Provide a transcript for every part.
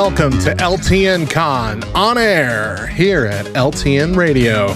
Welcome to LTN Con on air here at LTN Radio.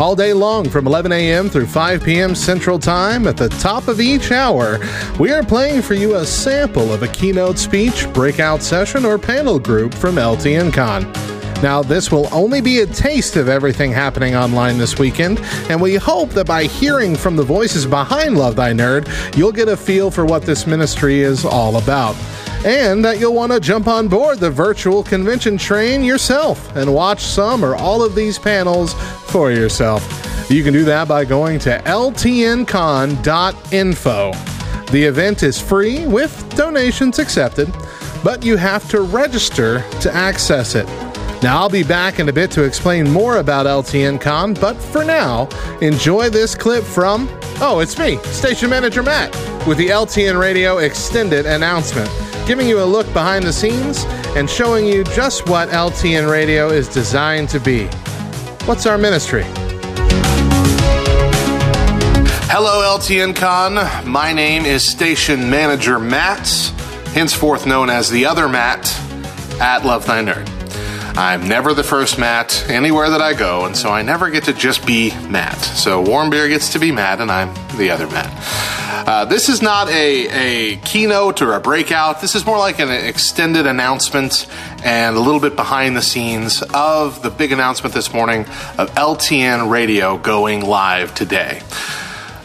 All day long from 11 a.m. through 5 p.m. Central Time, at the top of each hour, we are playing for you a sample of a keynote speech, breakout session, or panel group from LTN Con. Now, this will only be a taste of everything happening online this weekend, and we hope that by hearing from the voices behind Love Thy Nerd, you'll get a feel for what this ministry is all about and that you'll want to jump on board the virtual convention train yourself and watch some or all of these panels for yourself. You can do that by going to ltncon.info. The event is free with donations accepted, but you have to register to access it. Now, I'll be back in a bit to explain more about LTN Con, but for now, enjoy this clip from, oh, it's me, Station Manager Matt, with the LTN Radio Extended announcement giving you a look behind the scenes and showing you just what LTN Radio is designed to be. What's our ministry? Hello, LTN Con. My name is Station Manager Matt, henceforth known as the other Matt at Love Thy Nerd. I'm never the first Matt anywhere that I go, and so I never get to just be Matt. So Warmbier gets to be Matt, and I'm the other Matt. Uh, this is not a, a keynote or a breakout. This is more like an extended announcement and a little bit behind the scenes of the big announcement this morning of LTN Radio going live today.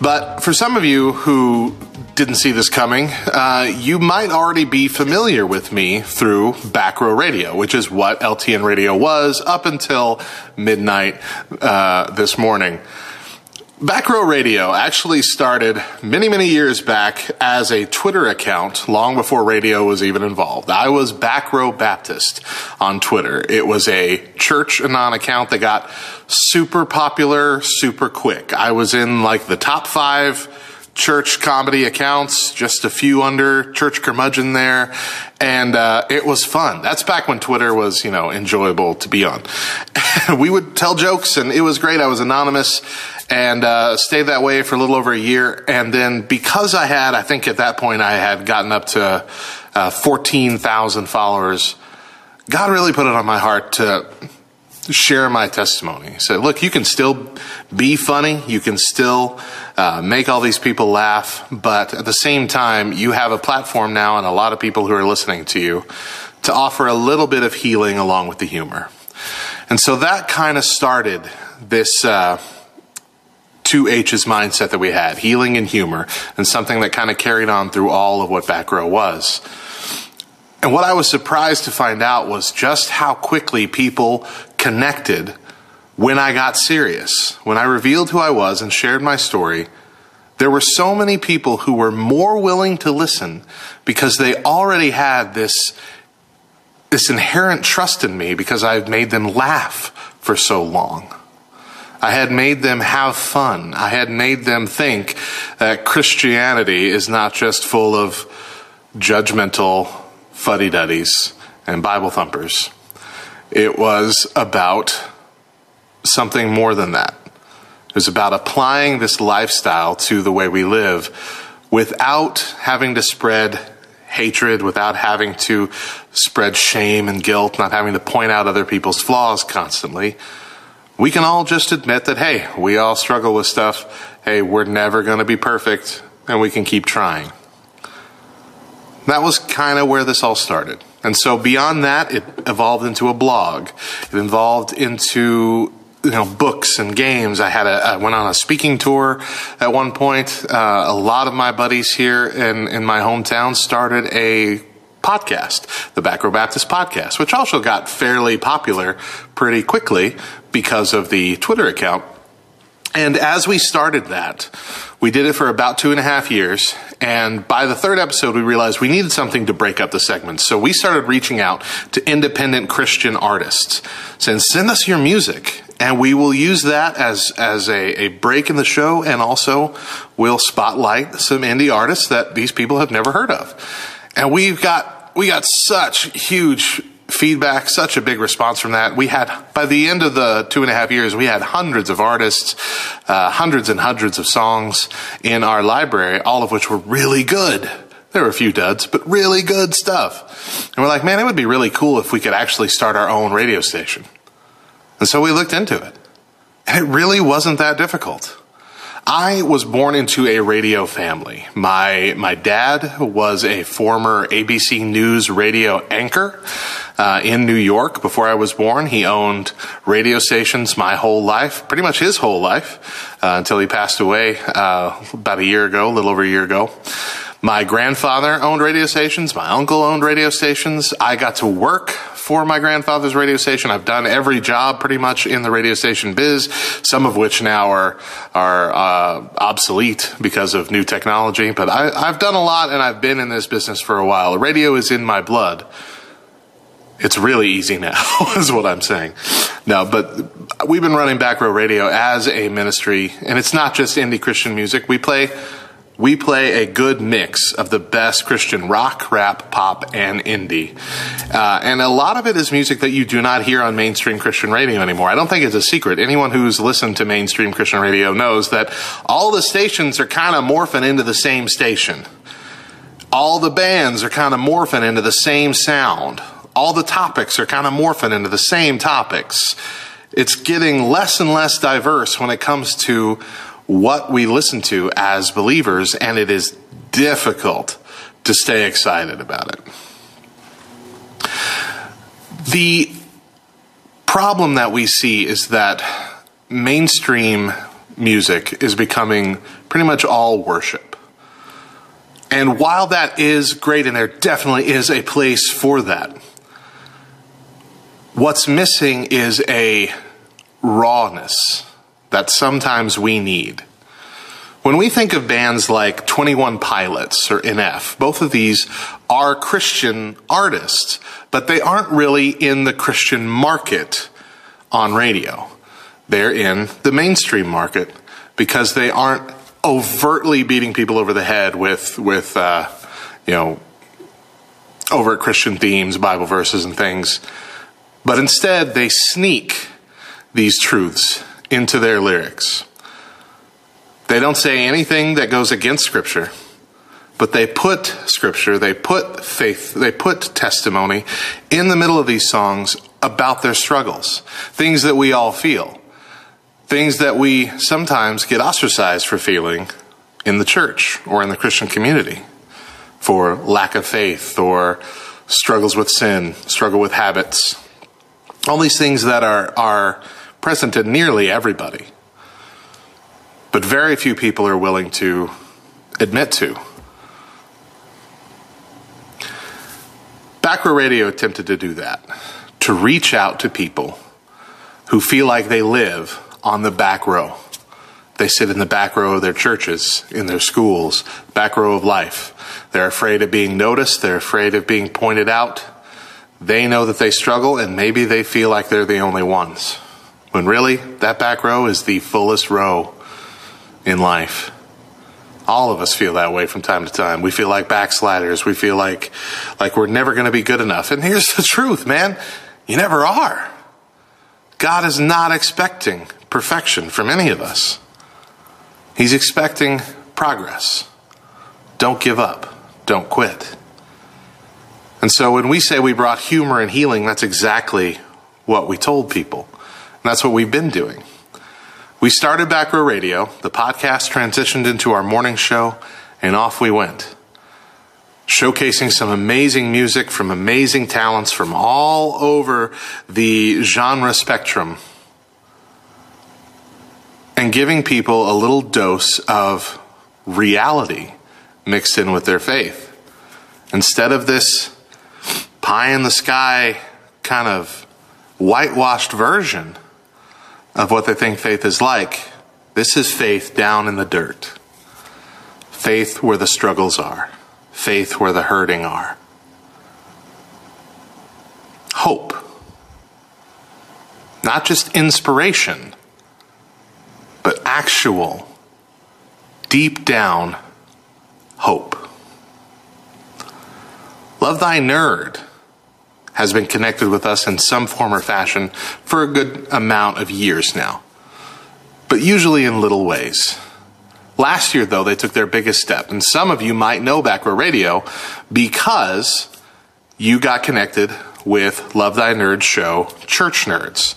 But for some of you who didn't see this coming, uh, you might already be familiar with me through Back Row Radio, which is what LTN Radio was up until midnight uh, this morning. Back Row Radio actually started many, many years back as a Twitter account long before radio was even involved. I was Back Row Baptist on Twitter. It was a church anon account that got super popular super quick. I was in like the top five church comedy accounts, just a few under church curmudgeon there, and uh, it was fun. That's back when Twitter was, you know, enjoyable to be on. we would tell jokes, and it was great. I was anonymous and uh, stayed that way for a little over a year, and then because I had, I think at that point I had gotten up to uh, fourteen thousand followers. God really put it on my heart to share my testimony. Said, look, you can still be funny. You can still uh, make all these people laugh. But at the same time, you have a platform now and a lot of people who are listening to you to offer a little bit of healing along with the humor. And so that kind of started this, uh, two H's mindset that we had, healing and humor, and something that kind of carried on through all of what Back Row was. And what I was surprised to find out was just how quickly people connected when I got serious. When I revealed who I was and shared my story, there were so many people who were more willing to listen because they already had this, this inherent trust in me because I've made them laugh for so long. I had made them have fun. I had made them think that Christianity is not just full of judgmental fuddy duddies and Bible thumpers. It was about something more than that. It was about applying this lifestyle to the way we live without having to spread hatred, without having to spread shame and guilt, not having to point out other people's flaws constantly. We can all just admit that, hey, we all struggle with stuff. Hey, we're never going to be perfect, and we can keep trying. That was kind of where this all started. And so beyond that, it evolved into a blog. It evolved into you know books and games. I had a I went on a speaking tour at one point. Uh, a lot of my buddies here in in my hometown started a podcast, the Back Row Baptist podcast, which also got fairly popular pretty quickly because of the Twitter account. And as we started that, we did it for about two and a half years. And by the third episode, we realized we needed something to break up the segments. So we started reaching out to independent Christian artists saying, send us your music. And we will use that as, as a, a break in the show. And also we'll spotlight some indie artists that these people have never heard of. And we've got, we got such huge feedback, such a big response from that. We had, by the end of the two and a half years, we had hundreds of artists, uh, hundreds and hundreds of songs in our library, all of which were really good. There were a few duds, but really good stuff. And we're like, man, it would be really cool if we could actually start our own radio station. And so we looked into it. And it really wasn't that difficult. I was born into a radio family. My my dad was a former ABC News radio anchor uh, in New York before I was born. He owned radio stations my whole life, pretty much his whole life, uh, until he passed away uh, about a year ago, a little over a year ago. My grandfather owned radio stations. My uncle owned radio stations. I got to work for my grandfather's radio station. I've done every job pretty much in the radio station biz, some of which now are are uh, obsolete because of new technology. But I, I've done a lot, and I've been in this business for a while. Radio is in my blood. It's really easy now, is what I'm saying. No, but we've been running Back Row Radio as a ministry, and it's not just indie Christian music. We play we play a good mix of the best Christian rock, rap, pop, and indie. Uh, and a lot of it is music that you do not hear on mainstream Christian radio anymore. I don't think it's a secret. Anyone who's listened to mainstream Christian radio knows that all the stations are kind of morphing into the same station. All the bands are kind of morphing into the same sound. All the topics are kind of morphing into the same topics. It's getting less and less diverse when it comes to what we listen to as believers, and it is difficult to stay excited about it. The problem that we see is that mainstream music is becoming pretty much all worship. And while that is great, and there definitely is a place for that, what's missing is a rawness that sometimes we need. When we think of bands like 21 Pilots or NF, both of these are Christian artists, but they aren't really in the Christian market on radio. They're in the mainstream market because they aren't overtly beating people over the head with, with uh, you know, overt Christian themes, Bible verses, and things. But instead, they sneak these truths into their lyrics. They don't say anything that goes against Scripture, but they put Scripture, they put faith, they put testimony in the middle of these songs about their struggles, things that we all feel, things that we sometimes get ostracized for feeling in the church or in the Christian community for lack of faith or struggles with sin, struggle with habits. All these things that are, are present in nearly everybody, but very few people are willing to admit to. Back Row Radio attempted to do that, to reach out to people who feel like they live on the back row. They sit in the back row of their churches, in their schools, back row of life. They're afraid of being noticed, they're afraid of being pointed out. They know that they struggle, and maybe they feel like they're the only ones. When really, that back row is the fullest row in life. All of us feel that way from time to time. We feel like backsliders. We feel like, like we're never going to be good enough. And here's the truth, man. You never are. God is not expecting perfection from any of us. He's expecting progress. Don't give up. Don't quit. And so when we say we brought humor and healing, that's exactly what we told people. And that's what we've been doing. We started Back Row Radio, the podcast transitioned into our morning show, and off we went. Showcasing some amazing music from amazing talents from all over the genre spectrum. And giving people a little dose of reality mixed in with their faith. Instead of this pie in the sky kind of whitewashed version of what they think faith is like. This is faith down in the dirt. Faith where the struggles are. Faith where the hurting are. Hope. Not just inspiration, but actual, deep down hope. Love thy nerd has been connected with us in some form or fashion for a good amount of years now, but usually in little ways. Last year, though, they took their biggest step. And some of you might know Back Row Radio because you got connected with Love Thy Nerd show, Church Nerds,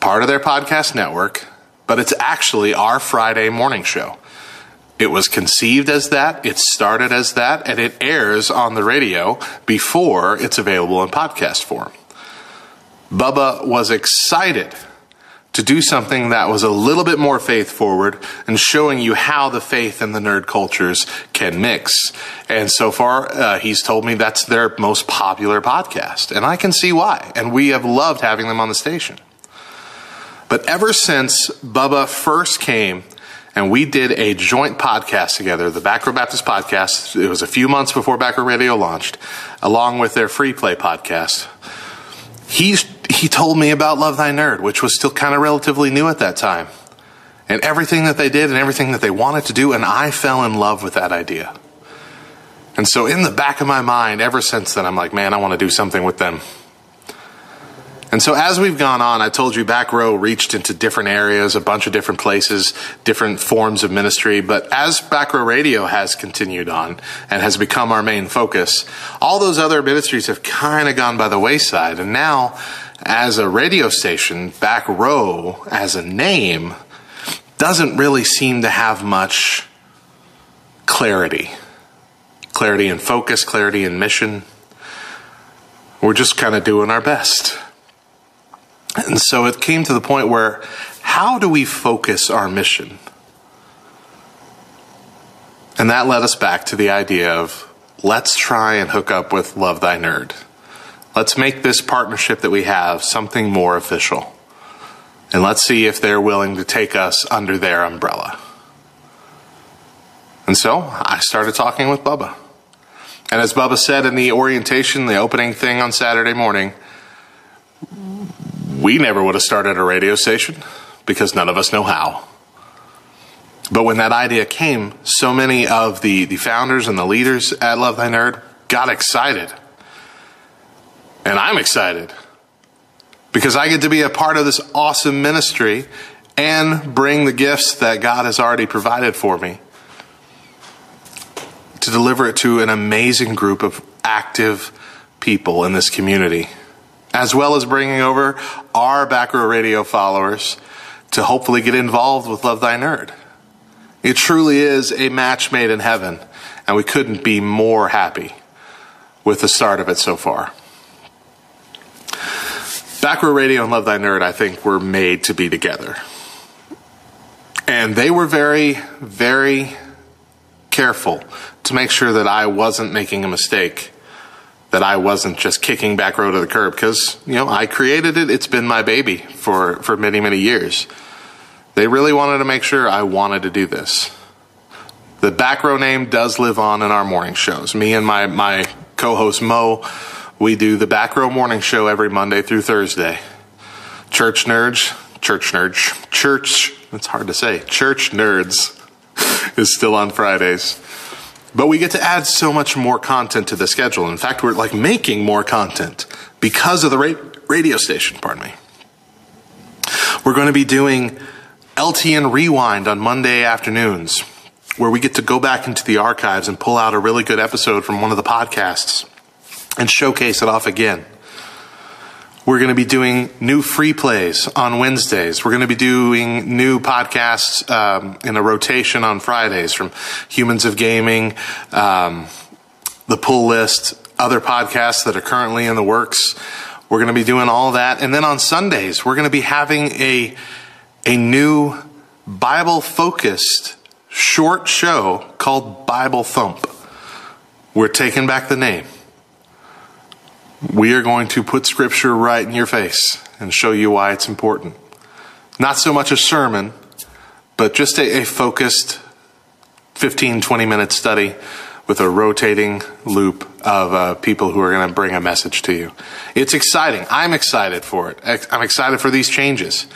part of their podcast network, but it's actually our Friday morning show. It was conceived as that, it started as that, and it airs on the radio before it's available in podcast form. Bubba was excited to do something that was a little bit more faith forward and showing you how the faith and the nerd cultures can mix. And so far, uh, he's told me that's their most popular podcast. And I can see why. And we have loved having them on the station. But ever since Bubba first came and we did a joint podcast together, the Back Row Baptist podcast, it was a few months before Back Row Radio launched, along with their free play podcast. He's he told me about Love Thy Nerd, which was still kind of relatively new at that time. And everything that they did and everything that they wanted to do, and I fell in love with that idea. And so, in the back of my mind, ever since then, I'm like, man, I want to do something with them. And so, as we've gone on, I told you Back Row reached into different areas, a bunch of different places, different forms of ministry. But as Back Row Radio has continued on and has become our main focus, all those other ministries have kind of gone by the wayside. And now, as a radio station, Back Row as a name doesn't really seem to have much clarity. Clarity in focus, clarity in mission. We're just kind of doing our best. And so it came to the point where how do we focus our mission? And that led us back to the idea of let's try and hook up with Love Thy Nerd. Let's make this partnership that we have something more official. And let's see if they're willing to take us under their umbrella. And so I started talking with Bubba. And as Bubba said in the orientation, the opening thing on Saturday morning, we never would have started a radio station because none of us know how. But when that idea came, so many of the, the founders and the leaders at Love Thy Nerd got excited. And I'm excited because I get to be a part of this awesome ministry and bring the gifts that God has already provided for me to deliver it to an amazing group of active people in this community, as well as bringing over our Back Row Radio followers to hopefully get involved with Love Thy Nerd. It truly is a match made in heaven, and we couldn't be more happy with the start of it so far. Back Row Radio and Love Thy Nerd, I think, were made to be together. And they were very, very careful to make sure that I wasn't making a mistake, that I wasn't just kicking Back Row to the curb, because, you know, I created it. It's been my baby for, for many, many years. They really wanted to make sure I wanted to do this. The Back Row name does live on in our morning shows. Me and my, my co host Mo we do the Back Row Morning Show every Monday through Thursday. Church Nerds, Church Nerds, Church, it's hard to say, Church Nerds is still on Fridays. But we get to add so much more content to the schedule. In fact, we're like making more content because of the radio station, pardon me. We're going to be doing LTN Rewind on Monday afternoons, where we get to go back into the archives and pull out a really good episode from one of the podcasts and showcase it off again. We're going to be doing new free plays on Wednesdays. We're going to be doing new podcasts um, in a rotation on Fridays from Humans of Gaming, um, the Pull List, other podcasts that are currently in the works. We're going to be doing all that. And then on Sundays, we're going to be having a, a new Bible focused short show called Bible Thump. We're taking back the name we are going to put scripture right in your face and show you why it's important. Not so much a sermon, but just a, a focused 15, 20 minute study with a rotating loop of uh, people who are going to bring a message to you. It's exciting. I'm excited for it. I'm excited for these changes.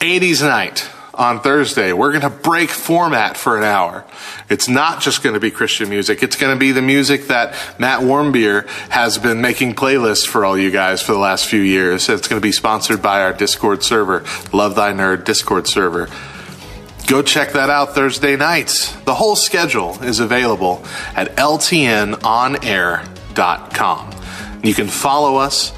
80s night on Thursday. We're going to break format for an hour. It's not just going to be Christian music. It's going to be the music that Matt Warmbier has been making playlists for all you guys for the last few years. It's going to be sponsored by our Discord server, Love Thy Nerd Discord server. go check that out Thursday nights. The whole schedule is available at ltnonair.com. You can follow us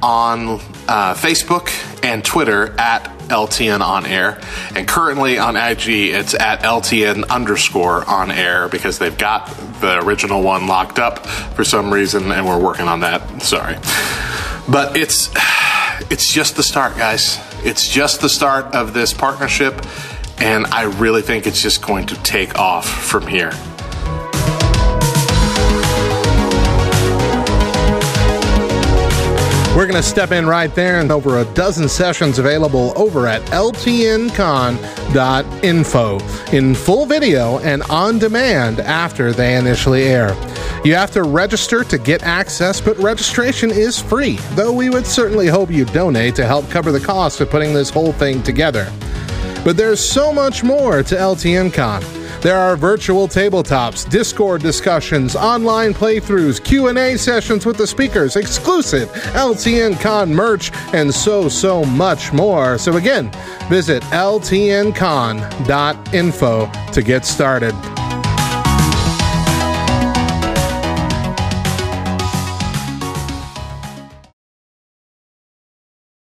on uh, Facebook and Twitter at LTN on air. And currently on IG, it's at LTN underscore on air because they've got the original one locked up for some reason, and we're working on that. Sorry. But it's it's just the start, guys. It's just the start of this partnership, and I really think it's just going to take off from here. We're going to step in right there and over a dozen sessions available over at ltncon.info in full video and on demand after they initially air. You have to register to get access, but registration is free, though we would certainly hope you donate to help cover the cost of putting this whole thing together. But there's so much more to LTNCon. There are virtual tabletops, Discord discussions, online playthroughs, Q&A sessions with the speakers, exclusive LTN Con merch, and so so much more. So again, visit ltncon.info to get started.